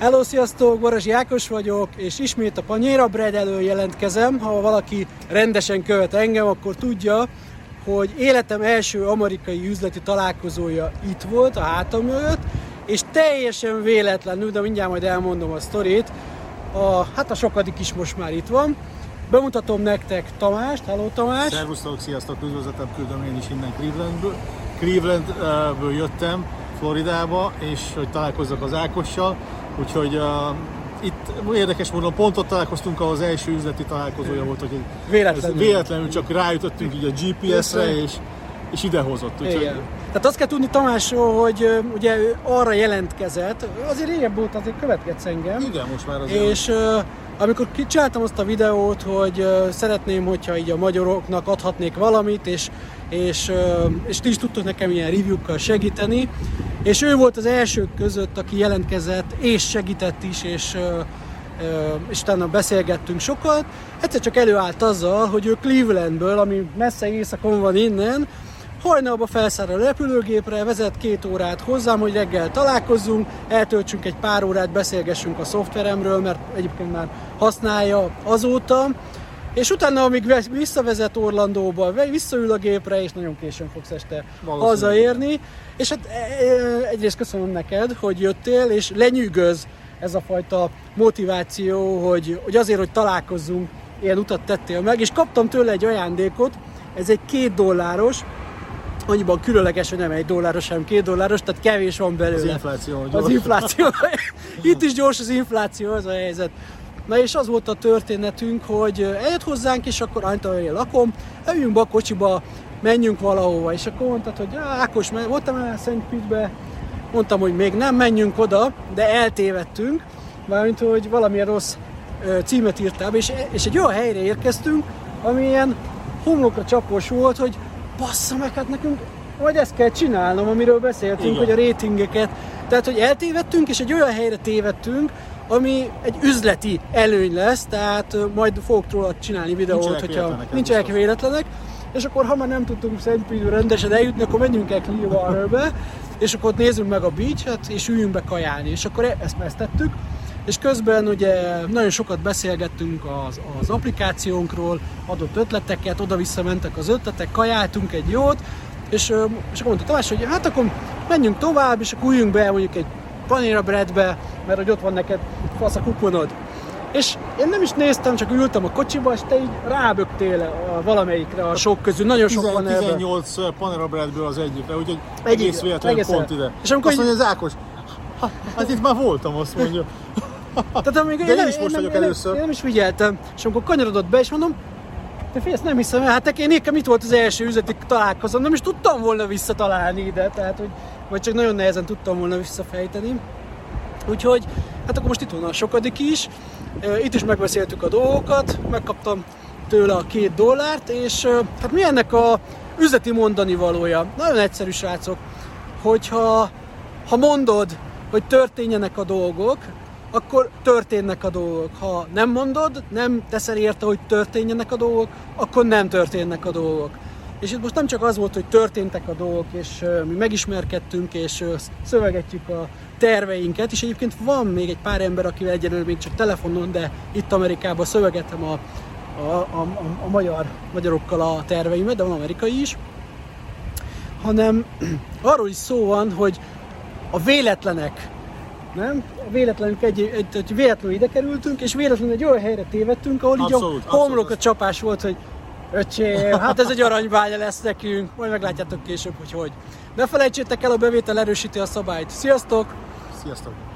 Hello, sziasztok! Barazsi Ákos vagyok, és ismét a Panyéra Bread elő jelentkezem. Ha valaki rendesen követ engem, akkor tudja, hogy életem első amerikai üzleti találkozója itt volt, a hátam mögött, és teljesen véletlenül, de mindjárt majd elmondom a sztorit, a, hát a sokadik is most már itt van. Bemutatom nektek Tamást, hello Tamás! Szervusztok, sziasztok, üdvözletem küldöm én is innen Clevelandből. Clevelandből jöttem Floridába, és hogy találkozzak az Ákossal, úgyhogy uh, itt érdekes módon pont ott találkoztunk, ahol az első üzleti találkozója volt, hogy Véletlenül. véletlenül csak ráütöttünk így a GPS-re, és, és idehozott. Úgyhogy Igen. Tehát azt kell tudni Tamásról, hogy ugye ő arra jelentkezett, azért régebb volt, azért követkedsz engem. igen, most már azért És ö, amikor kicsináltam azt a videót, hogy ö, szeretném, hogyha így a magyaroknak adhatnék valamit, és, és, ö, és ti is tudtok nekem ilyen review-kkal segíteni, és ő volt az elsők között, aki jelentkezett, és segített is, és, és utána beszélgettünk sokat. Egyszer csak előállt azzal, hogy ő Clevelandből, ami messze éjszakon van innen, Hajnalba felszáll a repülőgépre, vezet két órát hozzám, hogy reggel találkozzunk, eltöltsünk egy pár órát, beszélgessünk a szoftveremről, mert egyébként már használja azóta, és utána, amíg visszavezet Orlandóba, visszaül a gépre, és nagyon későn fogsz este hazaérni. És hát e- e- egyrészt köszönöm neked, hogy jöttél, és lenyűgöz ez a fajta motiváció, hogy, hogy azért, hogy találkozzunk, ilyen utat tettél meg, és kaptam tőle egy ajándékot, ez egy két dolláros, annyiban különleges, hogy nem egy dolláros, hanem két dolláros, tehát kevés van belőle. az infláció, hogy Az gyors. infláció. Itt is gyors az infláció, az a helyzet. Na és az volt a történetünk, hogy eljött hozzánk, és akkor ahol én lakom, üljünk be a kocsiba, menjünk valahova. És akkor mondtad, hogy "Á, Ákos, voltam el Szent Pitbe, mondtam, hogy még nem menjünk oda, de eltévedtünk, mármint, hogy valamilyen rossz címet írtál, és, és egy olyan helyre érkeztünk, ami ilyen homlokra csapos volt, hogy bassza meg, hát nekünk vagy ezt kell csinálnom, amiről beszéltünk, Igen. hogy a rétingeket. Tehát, hogy eltévedtünk, és egy olyan helyre tévedtünk, ami egy üzleti előny lesz, tehát majd fogok róla csinálni videót, Nincsenek hogyha véletlenek, nincsenek biztos. véletlenek, és akkor ha már nem tudtunk Szent Pidő rendesen eljutni, akkor menjünk el Clearwaterbe, és akkor ott nézzünk meg a beachet, és üljünk be kajálni. És akkor e- ezt, ezt tettük, és közben ugye nagyon sokat beszélgettünk az, az applikációnkról, adott ötleteket, oda-vissza mentek az ötletek, kajáltunk egy jót, és, és akkor mondta Tamás, hogy hát akkor menjünk tovább, és akkor üljünk be mondjuk egy panéra breadbe, mert hogy ott van neked fasz a kuponod. És én nem is néztem, csak ültem a kocsiba, és te így rábögtél a valamelyikre a sok közül. Nagyon sok van ebben. 18 Panera Breadből az egyikre, úgyhogy Egyik- egész véletlenül pont ide. És amikor azt mondja, az Ákos, "Ha, hát itt már voltam, azt mondja. Tehát De én is most nem, vagyok én, először. Én nem is figyeltem. És amikor kanyarodott be, és mondom, de fél, ezt nem hiszem hát én nekem itt volt az első üzleti találkozom, nem is tudtam volna visszatalálni ide, tehát hogy, vagy csak nagyon nehezen tudtam volna visszafejteni. Úgyhogy, hát akkor most itt van a sokadik is, itt is megbeszéltük a dolgokat, megkaptam tőle a két dollárt, és hát mi ennek a üzleti mondani valója? Nagyon egyszerű srácok, hogyha ha mondod, hogy történjenek a dolgok, akkor történnek a dolgok. Ha nem mondod, nem teszel érte, hogy történjenek a dolgok, akkor nem történnek a dolgok. És itt most nem csak az volt, hogy történtek a dolgok, és mi megismerkedtünk, és szövegetjük a terveinket, és egyébként van még egy pár ember, akivel egyelőre még csak telefonon, de itt Amerikában szövegetem a, a, a, a, magyar, magyarokkal a terveimet, de van amerikai is, hanem arról is szó van, hogy a véletlenek, nem? A véletlenünk egy, egy, egy véletlenül ide kerültünk, és véletlenül egy olyan helyre tévedtünk, ahol így Abszolút, a homlok a csapás volt, hogy öcsém, hát ez egy aranybánya lesz nekünk, majd meglátjátok később, hogy hogy. Ne felejtsétek el, a bevétel erősíti a szabályt. Sziasztok! Sziasztok!